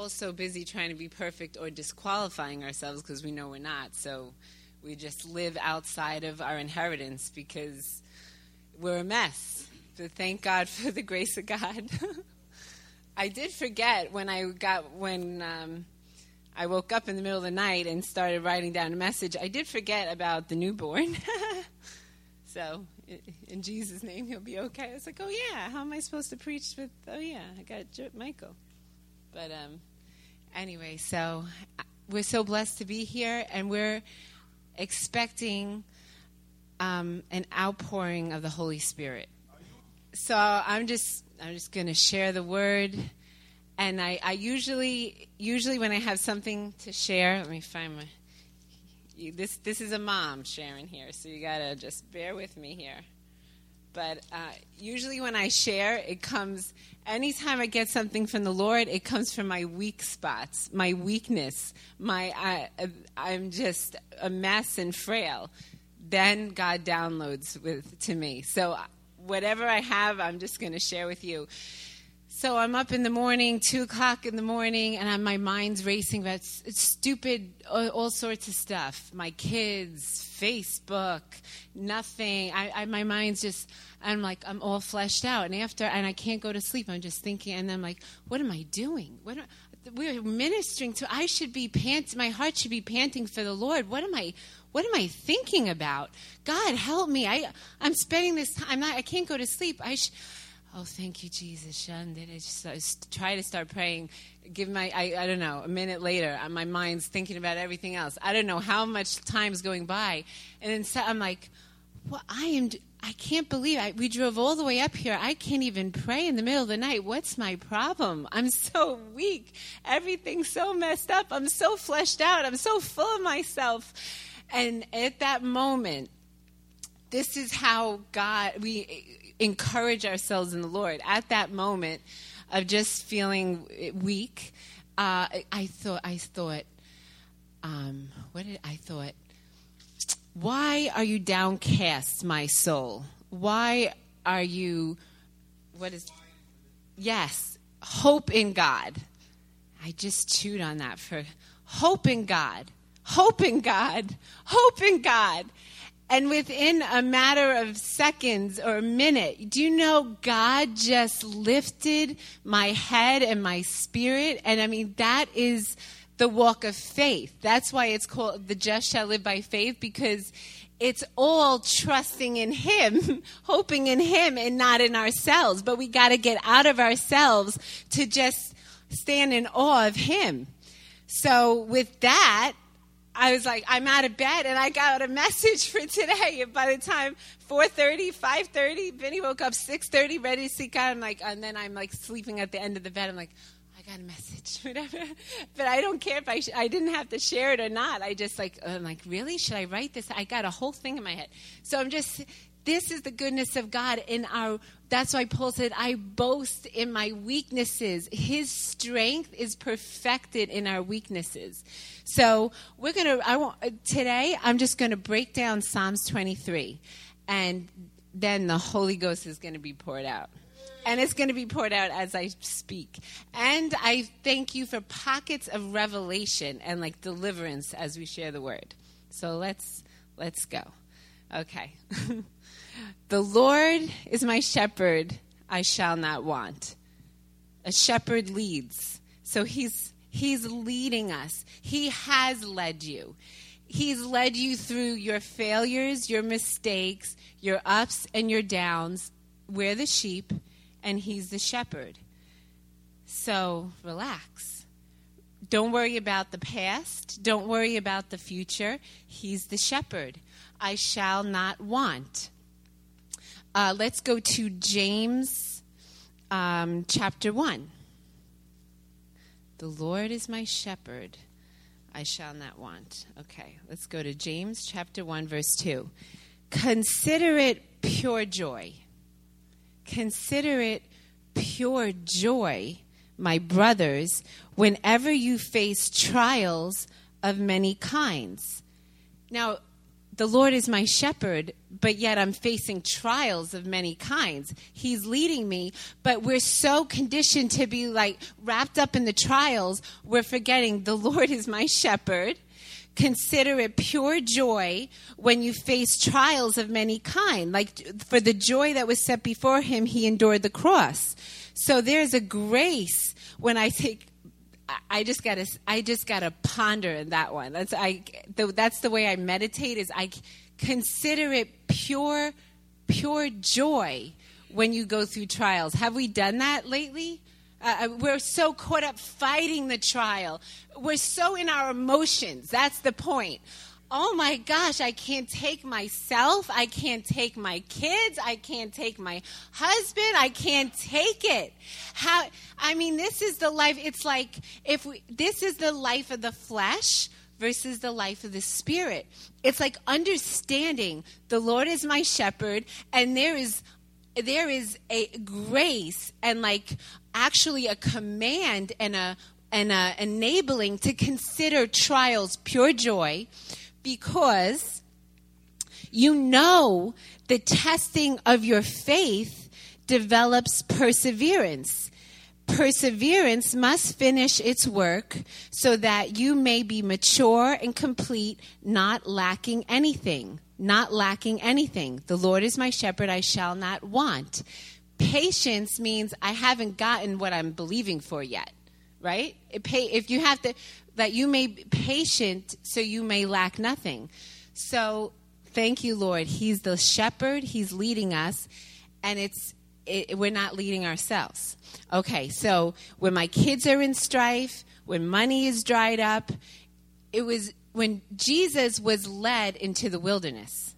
all so busy trying to be perfect or disqualifying ourselves because we know we're not. So we just live outside of our inheritance because we're a mess. But thank God for the grace of God. I did forget when I got when um, I woke up in the middle of the night and started writing down a message. I did forget about the newborn. so in Jesus' name, he'll be okay. I was like, oh yeah, how am I supposed to preach with? Oh yeah, I got Michael. But um, anyway, so we're so blessed to be here, and we're expecting um, an outpouring of the Holy Spirit. So I'm just I'm just going to share the word, and I, I usually usually when I have something to share, let me find my. This this is a mom sharing here, so you gotta just bear with me here. But uh, usually when I share, it comes anytime I get something from the Lord, it comes from my weak spots, my weakness, my I, I'm just a mess and frail. Then God downloads with to me. So whatever I have, I'm just going to share with you. So I'm up in the morning, two o'clock in the morning, and I'm, my mind's racing about stupid, all, sorts of stuff. My kids, Facebook, nothing. I, I, my mind's just, I'm like, I'm all fleshed out. And after, and I can't go to sleep. I'm just thinking, and I'm like, what am I doing? What am, we're ministering to. I should be panting. My heart should be panting for the Lord. What am I? What am I thinking about? God, help me. I, I'm spending this time. I'm not. I can't go to sleep. I. Sh- Oh, thank you, Jesus. I just try to start praying. Give my, I, I don't know, a minute later, uh, my mind's thinking about everything else. I don't know how much time's going by. And then so I'm like, well, I am, I can't believe I, we drove all the way up here. I can't even pray in the middle of the night. What's my problem? I'm so weak. Everything's so messed up. I'm so fleshed out. I'm so full of myself. And at that moment, this is how God, we, encourage ourselves in the Lord. At that moment of just feeling weak, uh, I thought, I thought, um, what did I thought? Why are you downcast, my soul? Why are you? What is? Yes, hope in God. I just chewed on that for hope in God, hope in God, hope in God. And within a matter of seconds or a minute, do you know God just lifted my head and my spirit? And I mean, that is the walk of faith. That's why it's called the just shall live by faith because it's all trusting in Him, hoping in Him, and not in ourselves. But we got to get out of ourselves to just stand in awe of Him. So, with that, I was like, I'm out of bed, and I got a message for today. And by the time 4:30, 5:30, Vinny woke up 6:30, ready to seek God. I'm like, and then I'm like sleeping at the end of the bed. I'm like, I got a message, whatever. But I don't care if I sh- I didn't have to share it or not. I just like I'm like, really? Should I write this? I got a whole thing in my head. So I'm just this is the goodness of God in our that's why Paul said, I boast in my weaknesses. His strength is perfected in our weaknesses. So we're gonna I want today I'm just gonna break down Psalms twenty three and then the Holy Ghost is gonna be poured out. And it's going to be poured out as I speak. And I thank you for pockets of revelation and like deliverance as we share the word. So let's let's go. Okay. The Lord is my shepherd, I shall not want. A shepherd leads. So he's he's leading us. He has led you. He's led you through your failures, your mistakes, your ups and your downs. We're the sheep and he's the shepherd. So relax. Don't worry about the past. Don't worry about the future. He's the shepherd. I shall not want. Uh, let's go to James um, chapter 1. The Lord is my shepherd, I shall not want. Okay, let's go to James chapter 1, verse 2. Consider it pure joy. Consider it pure joy, my brothers, whenever you face trials of many kinds. Now, the Lord is my shepherd, but yet I'm facing trials of many kinds. He's leading me, but we're so conditioned to be like wrapped up in the trials, we're forgetting the Lord is my shepherd. Consider it pure joy when you face trials of many kind. Like for the joy that was set before him, he endured the cross. So there's a grace when I take I just gotta I just gotta ponder in that one. That's I the, that's the way I meditate is I consider it pure pure joy when you go through trials. Have we done that lately? Uh, uh, we're so caught up fighting the trial. We're so in our emotions. That's the point oh my gosh, I can't take myself. I can't take my kids. I can't take my husband. I can't take it. How, I mean, this is the life. It's like if we, this is the life of the flesh versus the life of the spirit. It's like understanding the Lord is my shepherd and there is there is a grace and like actually a command and a and enabling to consider trials pure joy because you know the testing of your faith develops perseverance. Perseverance must finish its work so that you may be mature and complete, not lacking anything. Not lacking anything. The Lord is my shepherd, I shall not want. Patience means I haven't gotten what I'm believing for yet, right? If you have to, that you may be patient so you may lack nothing. So thank you, Lord. He's the shepherd, He's leading us, and it's it, we're not leading ourselves. Okay, so when my kids are in strife, when money is dried up, it was when Jesus was led into the wilderness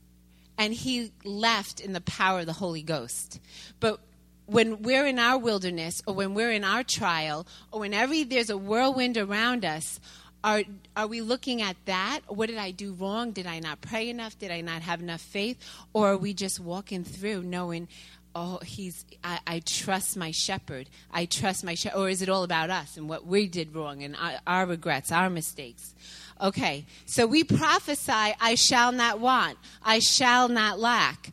and he left in the power of the Holy Ghost. But when we're in our wilderness or when we're in our trial or whenever there's a whirlwind around us, are, are we looking at that? What did I do wrong? Did I not pray enough? Did I not have enough faith? Or are we just walking through knowing, oh, he's, I, I trust my shepherd. I trust my shepherd. Or is it all about us and what we did wrong and our, our regrets, our mistakes? Okay, so we prophesy, I shall not want, I shall not lack.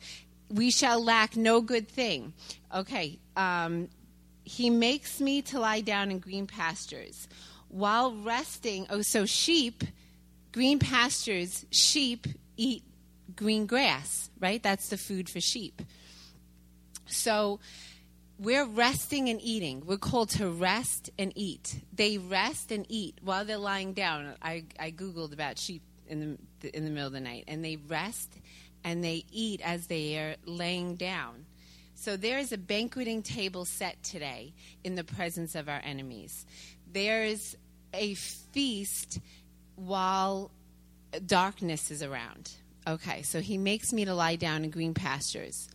We shall lack no good thing. Okay, um, he makes me to lie down in green pastures. While resting, oh, so sheep, green pastures, sheep eat green grass, right? That's the food for sheep. So we're resting and eating. We're called to rest and eat. They rest and eat while they're lying down. I, I Googled about sheep in the, in the middle of the night, and they rest and they eat as they are laying down. So there is a banqueting table set today in the presence of our enemies. There is a feast while darkness is around. Okay, so he makes me to lie down in green pastures.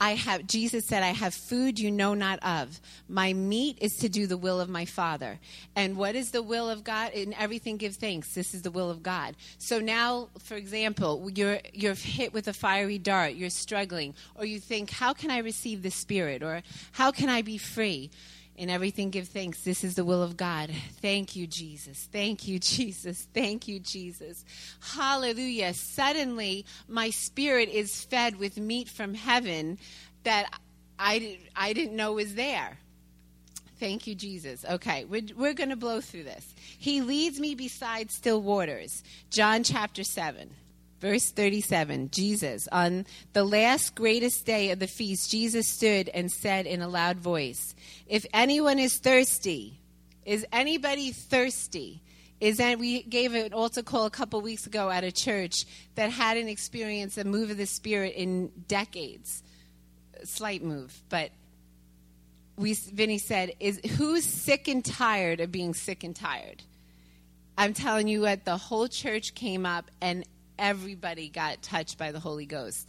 I have Jesus said, I have food you know not of. My meat is to do the will of my Father. And what is the will of God? In everything give thanks. This is the will of God. So now, for example, you're you're hit with a fiery dart, you're struggling, or you think, How can I receive the Spirit? Or how can I be free? In everything, give thanks. This is the will of God. Thank you, Jesus. Thank you, Jesus. Thank you, Jesus. Hallelujah. Suddenly, my spirit is fed with meat from heaven that I, I didn't know was there. Thank you, Jesus. Okay, we're, we're going to blow through this. He leads me beside still waters. John chapter 7. Verse 37 Jesus, on the last greatest day of the feast, Jesus stood and said in a loud voice, If anyone is thirsty, is anybody thirsty? Is that we gave an altar call a couple weeks ago at a church that hadn't experienced a move of the Spirit in decades. Slight move, but we Vinny said, "Is who's sick and tired of being sick and tired?" I'm telling you what, the whole church came up and everybody got touched by the Holy Ghost.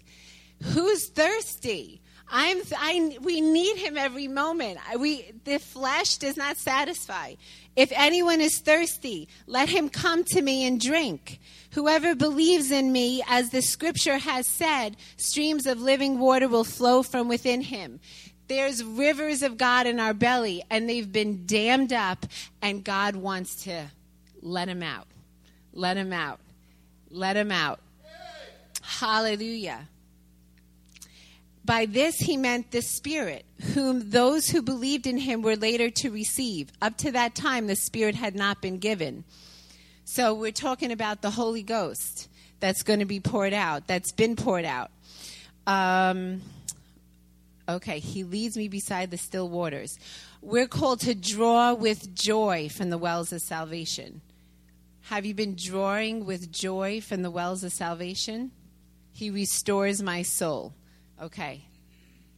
Who's thirsty? I'm I we need him every moment. We the flesh does not satisfy. If anyone is thirsty, let him come to me and drink. Whoever believes in me, as the scripture has said, streams of living water will flow from within him. There's rivers of God in our belly, and they've been dammed up, and God wants to let them out. Let them out. Let him out. Hallelujah. By this he meant the Spirit, whom those who believed in him were later to receive. Up to that time, the Spirit had not been given. So we're talking about the Holy Ghost that's going to be poured out, that's been poured out. Um, okay, he leads me beside the still waters. We're called to draw with joy from the wells of salvation. Have you been drawing with joy from the wells of salvation? He restores my soul. Okay,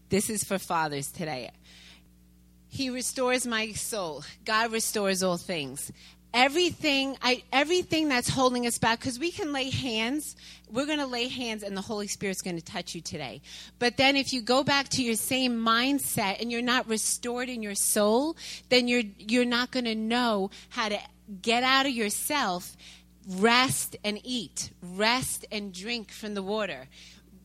this is for fathers today. He restores my soul. God restores all things everything I, everything that's holding us back because we can lay hands we're going to lay hands and the holy spirit's going to touch you today but then if you go back to your same mindset and you're not restored in your soul then you're you're not going to know how to get out of yourself rest and eat rest and drink from the water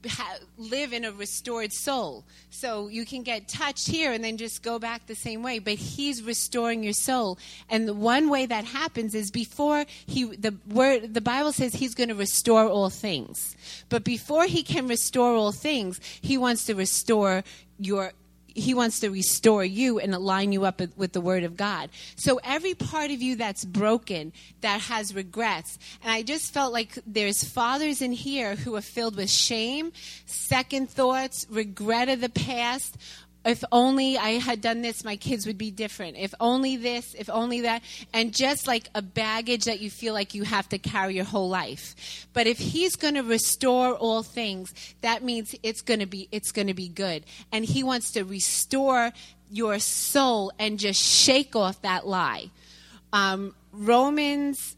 ha- live in a restored soul. So you can get touched here and then just go back the same way. But He's restoring your soul, and the one way that happens is before He the word the Bible says He's going to restore all things. But before He can restore all things, He wants to restore your he wants to restore you and align you up with the word of God. So every part of you that's broken, that has regrets, and I just felt like there's fathers in here who are filled with shame, second thoughts, regret of the past, if only I had done this, my kids would be different. If only this, if only that. And just like a baggage that you feel like you have to carry your whole life. But if he's going to restore all things, that means it's going to be, it's going to be good. And he wants to restore your soul and just shake off that lie. Um, Romans,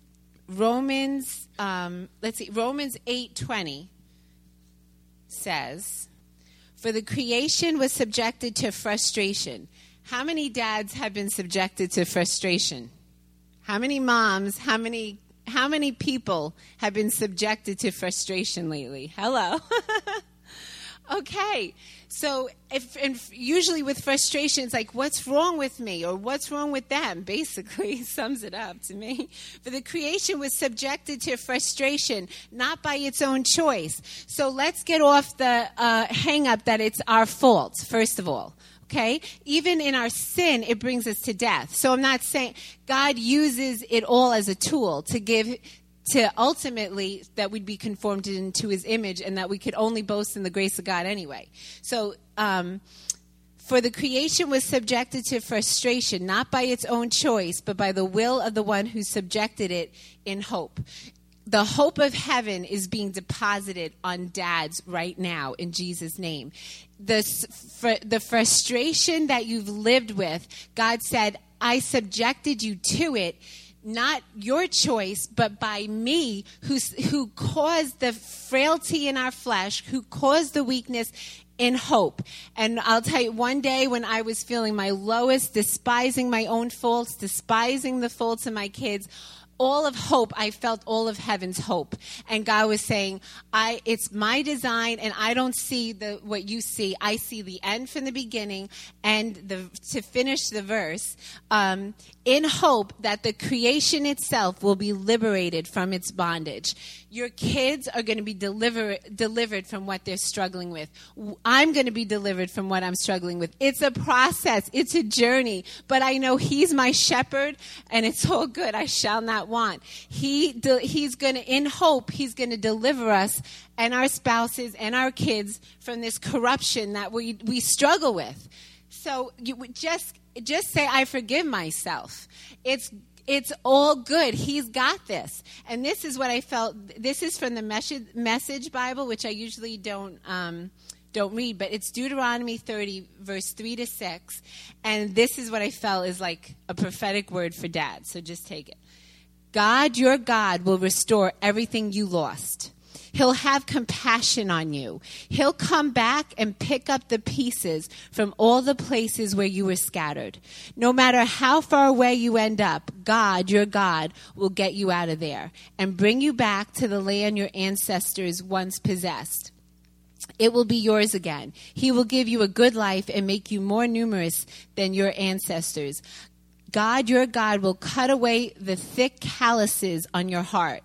Romans, um, let's see, Romans 8.20 says, for the creation was subjected to frustration. How many dads have been subjected to frustration? How many moms, how many how many people have been subjected to frustration lately? Hello. okay. So, if, usually with frustration, it's like, what's wrong with me or what's wrong with them? Basically, sums it up to me. For the creation was subjected to frustration, not by its own choice. So, let's get off the uh, hang up that it's our fault, first of all. Okay? Even in our sin, it brings us to death. So, I'm not saying God uses it all as a tool to give to ultimately that we'd be conformed into his image and that we could only boast in the grace of God anyway. So, um, for the creation was subjected to frustration, not by its own choice, but by the will of the one who subjected it in hope. The hope of heaven is being deposited on dads right now in Jesus' name. The, for, the frustration that you've lived with, God said, I subjected you to it not your choice, but by me, who's, who caused the frailty in our flesh, who caused the weakness in hope. And I'll tell you, one day when I was feeling my lowest, despising my own faults, despising the faults of my kids, all of hope i felt all of heaven's hope and god was saying i it's my design and i don't see the what you see i see the end from the beginning and the to finish the verse um, in hope that the creation itself will be liberated from its bondage your kids are going to be deliver, delivered from what they're struggling with. I'm going to be delivered from what I'm struggling with. It's a process, it's a journey, but I know He's my shepherd and it's all good. I shall not want. He, he's going to, in hope, He's going to deliver us and our spouses and our kids from this corruption that we, we struggle with. So you just, just say, I forgive myself. It's it's all good. He's got this. And this is what I felt. This is from the Message Bible, which I usually don't. Um, don't read, but it's Deuteronomy 30, verse 3 to 6. And this is what I felt is like a prophetic word for dad. So just take it. God, your God, will restore everything you lost. He'll have compassion on you. He'll come back and pick up the pieces from all the places where you were scattered. No matter how far away you end up, God, your God, will get you out of there and bring you back to the land your ancestors once possessed it will be yours again. He will give you a good life and make you more numerous than your ancestors. God, your God, will cut away the thick calluses on your heart.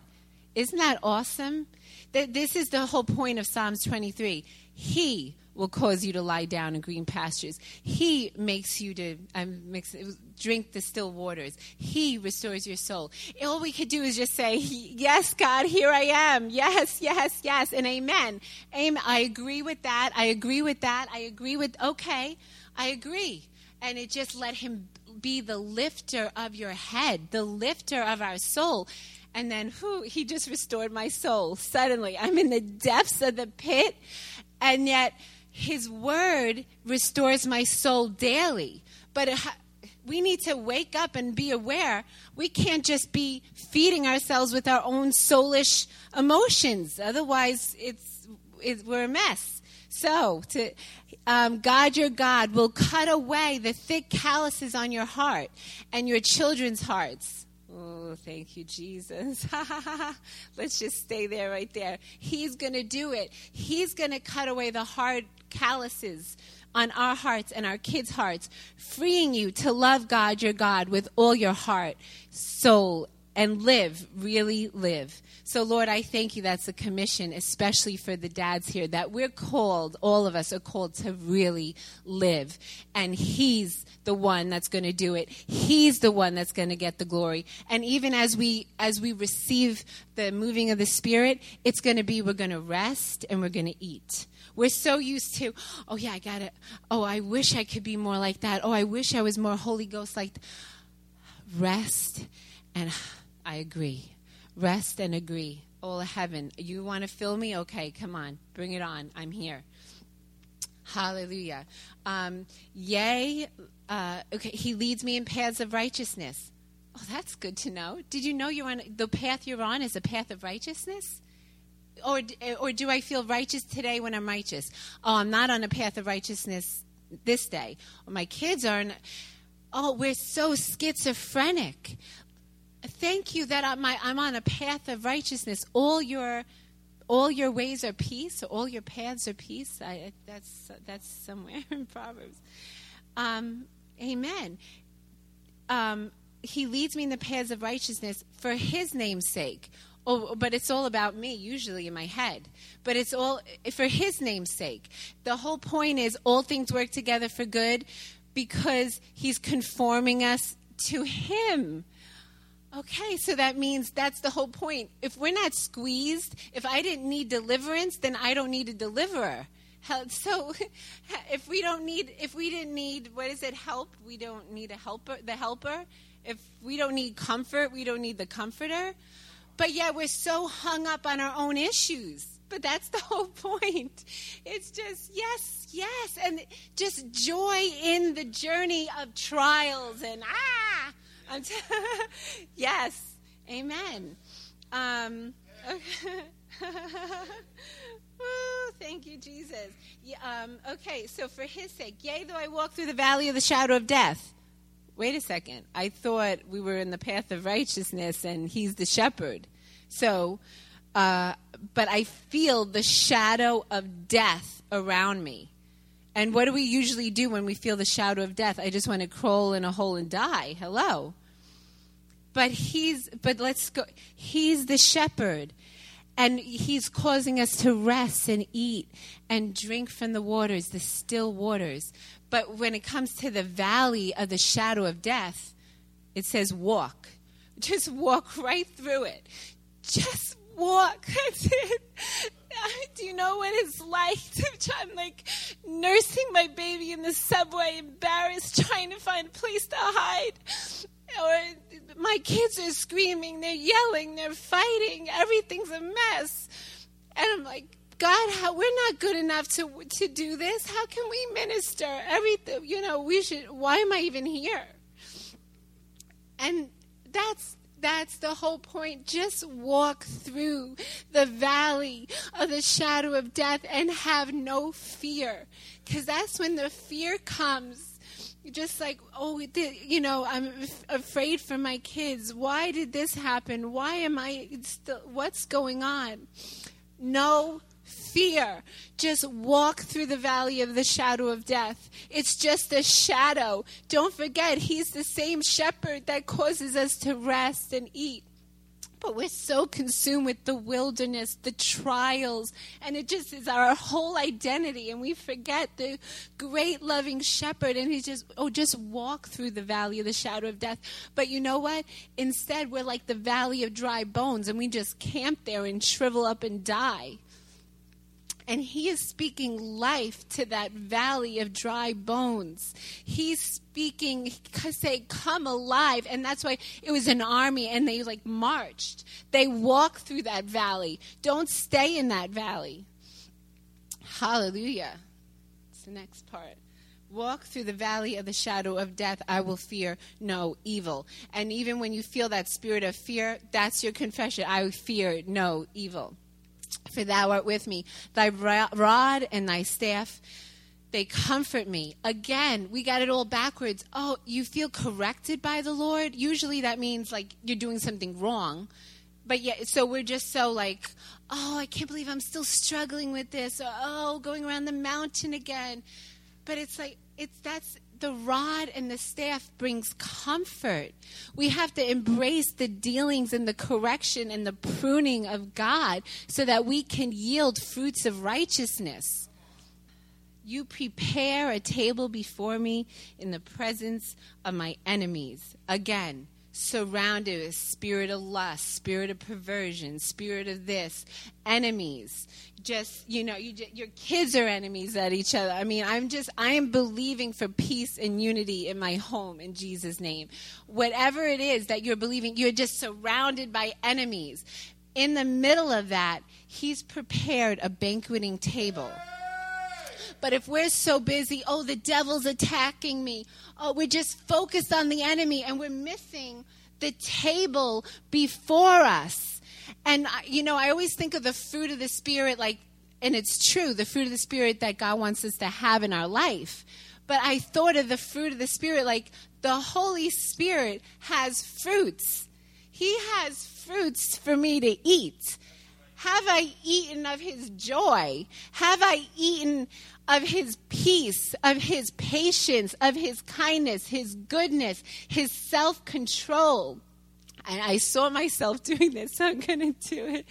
Isn't that awesome? This is the whole point of Psalms 23. He will cause you to lie down in green pastures. He makes you to um, mix, drink the still waters. He restores your soul. All we could do is just say, Yes, God, here I am. Yes, yes, yes, and amen. Amen. I agree with that. I agree with that. I agree with, okay, I agree. And it just let him be the lifter of your head, the lifter of our soul. And then, who he just restored my soul. Suddenly, I'm in the depths of the pit, and yet his word restores my soul daily. But it, we need to wake up and be aware. We can't just be feeding ourselves with our own soulish emotions. Otherwise, it's, it, we're a mess. So, to, um, God your God will cut away the thick calluses on your heart and your children's hearts. Oh, thank you, Jesus. Let's just stay there right there. He's going to do it. He's going to cut away the hard calluses on our hearts and our kids' hearts, freeing you to love God, your God, with all your heart, soul, and live, really live. So, Lord, I thank you that's a commission, especially for the dads here, that we're called, all of us are called to really live. And He's the one that's going to do it. He's the one that's going to get the glory. And even as we as we receive the moving of the Spirit, it's going to be we're going to rest and we're going to eat. We're so used to, oh, yeah, I got it. Oh, I wish I could be more like that. Oh, I wish I was more Holy Ghost like. Rest, and I agree. Rest and agree. All of heaven. You want to fill me? Okay, come on. Bring it on. I'm here. Hallelujah. Um, yea, uh, okay, he leads me in paths of righteousness. Oh, that's good to know. Did you know you're on the path you're on is a path of righteousness? or, or do I feel righteous today when I'm righteous? Oh, I'm not on a path of righteousness this day. My kids are. not oh, we're so schizophrenic. Thank you that I'm, I'm on a path of righteousness. All your all your ways are peace. All your paths are peace. I, that's that's somewhere in Proverbs. Um, amen. Um, he leads me in the paths of righteousness for His name's sake oh, but it's all about me, usually in my head. But it's all for His name's sake. The whole point is all things work together for good because He's conforming us to Him. Okay, so that means that's the whole point. If we're not squeezed, if I didn't need deliverance, then I don't need a deliverer. So if we don't need, if we didn't need, what is it, help? We don't need a helper, the helper. If we don't need comfort, we don't need the comforter. But yet we're so hung up on our own issues. But that's the whole point. It's just, yes, yes, and just joy in the journey of trials and ah, t- yes, amen. Um, okay. oh, thank you, Jesus. Yeah, um, okay, so for his sake, yea, though I walk through the valley of the shadow of death wait a second, I thought we were in the path of righteousness and he's the shepherd. So, uh, but I feel the shadow of death around me. And what do we usually do when we feel the shadow of death? I just want to crawl in a hole and die. Hello. But he's but let's go he's the shepherd and he's causing us to rest and eat and drink from the waters, the still waters. But when it comes to the valley of the shadow of death, it says walk. Just walk right through it. Just walk. Do you know what it's like? to, I'm like nursing my baby in the subway, embarrassed, trying to find a place to hide. Or my kids are screaming, they're yelling, they're fighting, everything's a mess. And I'm like, God, how, we're not good enough to to do this. How can we minister? Everything, you know, we should. Why am I even here? And that's that's the whole point. Just walk through the valley of the shadow of death and have no fear, because that's when the fear comes just like oh you know i'm afraid for my kids why did this happen why am i still what's going on no fear. Just walk through the valley of the shadow of death. It's just a shadow. Don't forget, He's the same shepherd that causes us to rest and eat. But we're so consumed with the wilderness, the trials, and it just is our whole identity. And we forget the great loving shepherd, and he just, oh, just walk through the valley of the shadow of death. But you know what? Instead, we're like the valley of dry bones, and we just camp there and shrivel up and die. And he is speaking life to that valley of dry bones. He's speaking, say, come alive. And that's why it was an army and they like marched. They walked through that valley. Don't stay in that valley. Hallelujah. It's the next part. Walk through the valley of the shadow of death, I will fear no evil. And even when you feel that spirit of fear, that's your confession. I fear no evil for thou art with me. Thy rod and thy staff, they comfort me. Again, we got it all backwards. Oh, you feel corrected by the Lord? Usually that means like you're doing something wrong. But yeah, so we're just so like, oh, I can't believe I'm still struggling with this. Or, oh, going around the mountain again. But it's like, it's that's the rod and the staff brings comfort. We have to embrace the dealings and the correction and the pruning of God so that we can yield fruits of righteousness. You prepare a table before me in the presence of my enemies. Again, surrounded with spirit of lust, spirit of perversion, spirit of this, enemies. Just you know, you just, your kids are enemies at each other. I mean, I'm just I am believing for peace and unity in my home in Jesus' name. Whatever it is that you're believing, you're just surrounded by enemies. In the middle of that, He's prepared a banqueting table. But if we're so busy, oh, the devil's attacking me, oh, we're just focused on the enemy and we're missing the table before us. And, you know, I always think of the fruit of the Spirit like, and it's true, the fruit of the Spirit that God wants us to have in our life. But I thought of the fruit of the Spirit like the Holy Spirit has fruits. He has fruits for me to eat. Have I eaten of his joy? Have I eaten of his peace, of his patience, of his kindness, his goodness, his self control. And I saw myself doing this, so I'm going to do it.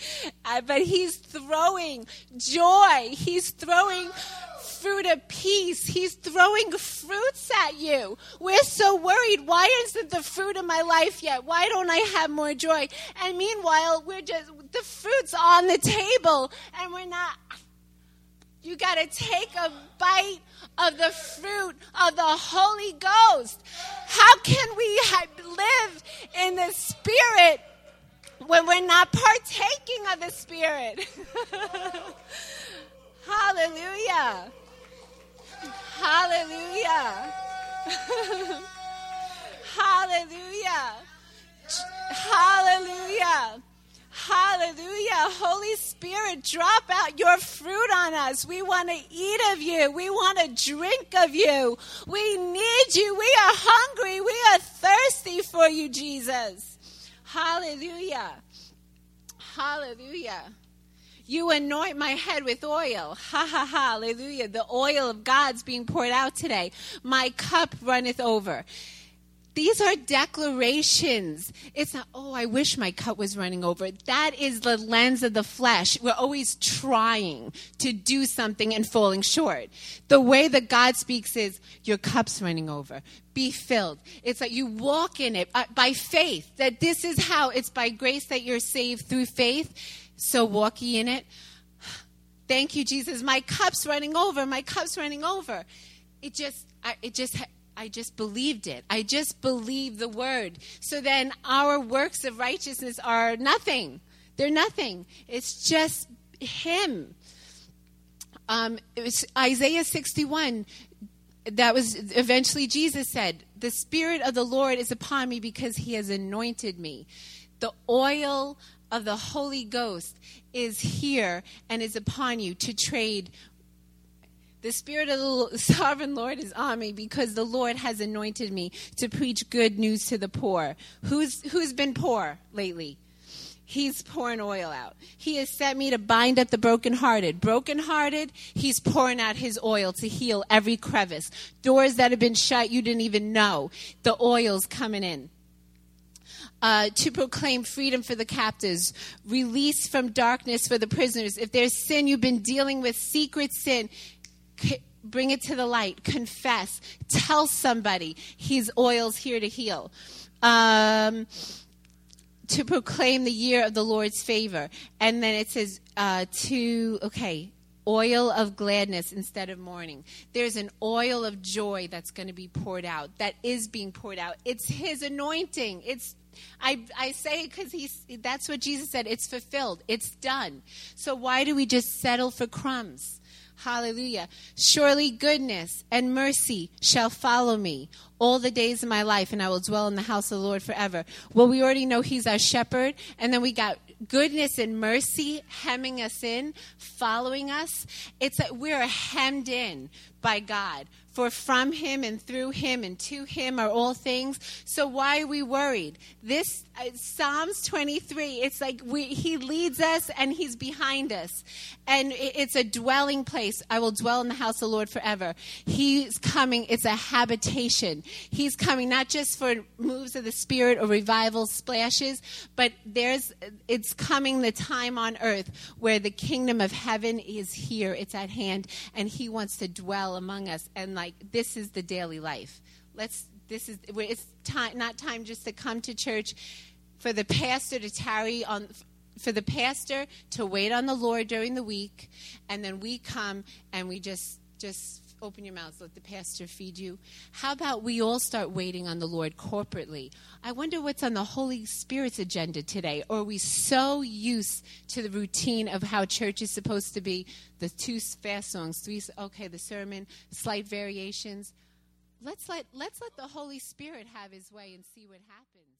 Uh, but he's throwing joy. He's throwing fruit of peace. He's throwing fruits at you. We're so worried. Why isn't the fruit of my life yet? Why don't I have more joy? And meanwhile, we're just, the fruit's on the table and we're not you got to take a bite of the fruit of the Holy Ghost. How can we live in the Spirit when we're not partaking of the Spirit? Hallelujah. Hallelujah. Hallelujah. Hallelujah. Hallelujah. Holy Spirit, drop out your fruit on us. We want to eat of you. We want to drink of you. We need you. We are hungry. We are thirsty for you, Jesus. Hallelujah. Hallelujah. You anoint my head with oil. Ha ha ha. Hallelujah. The oil of God's being poured out today. My cup runneth over. These are declarations. It's not, oh, I wish my cup was running over. That is the lens of the flesh. We're always trying to do something and falling short. The way that God speaks is, your cup's running over. Be filled. It's like you walk in it uh, by faith, that this is how it's by grace that you're saved through faith. So walk ye in it. Thank you, Jesus. My cup's running over. My cup's running over. It just, it just, I just believed it. I just believed the word. So then our works of righteousness are nothing. They're nothing. It's just Him. Um, it was Isaiah 61. That was eventually Jesus said, The Spirit of the Lord is upon me because He has anointed me. The oil of the Holy Ghost is here and is upon you to trade the Spirit of the Sovereign Lord is on me because the Lord has anointed me to preach good news to the poor. Who's, who's been poor lately? He's pouring oil out. He has sent me to bind up the brokenhearted. Brokenhearted, he's pouring out his oil to heal every crevice. Doors that have been shut you didn't even know. The oil's coming in. uh, to proclaim freedom for the captives, release from darkness for the prisoners. If there's sin you've been dealing with, secret sin, bring it to the light. Confess. Tell somebody His oil's here to heal. Um, to proclaim the year of the Lord's favor. And then it says uh, to, okay, oil of gladness instead of mourning. There's an oil of joy that's going to be poured out, that is being poured out. It's His anointing. It's I, I say because he's that's what Jesus said. It's fulfilled. It's done. So why do we just settle for crumbs? Hallelujah. Surely goodness and mercy shall follow me all the days of my life, and I will dwell in the house of the Lord forever. Well, we already know He's our shepherd, and then we got goodness and mercy hemming us in, following us. It's that we're hemmed in by God. For from him and through him and to him are all things. So why are we worried? This uh, Psalms 23, it's like we, he leads us and he's behind us. And it, it's a dwelling place. I will dwell in the house of the Lord forever. He's coming. It's a habitation. He's coming not just for moves of the spirit or revival splashes, but there's it's coming the time on earth where the kingdom of heaven is here. It's at hand and he wants to dwell among us and like this is the daily life. Let's this is it's time not time just to come to church for the pastor to tarry on for the pastor to wait on the Lord during the week and then we come and we just just open your mouths let the pastor feed you. How about we all start waiting on the lord corporately? I wonder what's on the holy spirit's agenda today. Or are we so used to the routine of how church is supposed to be? The two fast songs three okay the sermon slight variations. Let's let let's let the holy spirit have his way and see what happens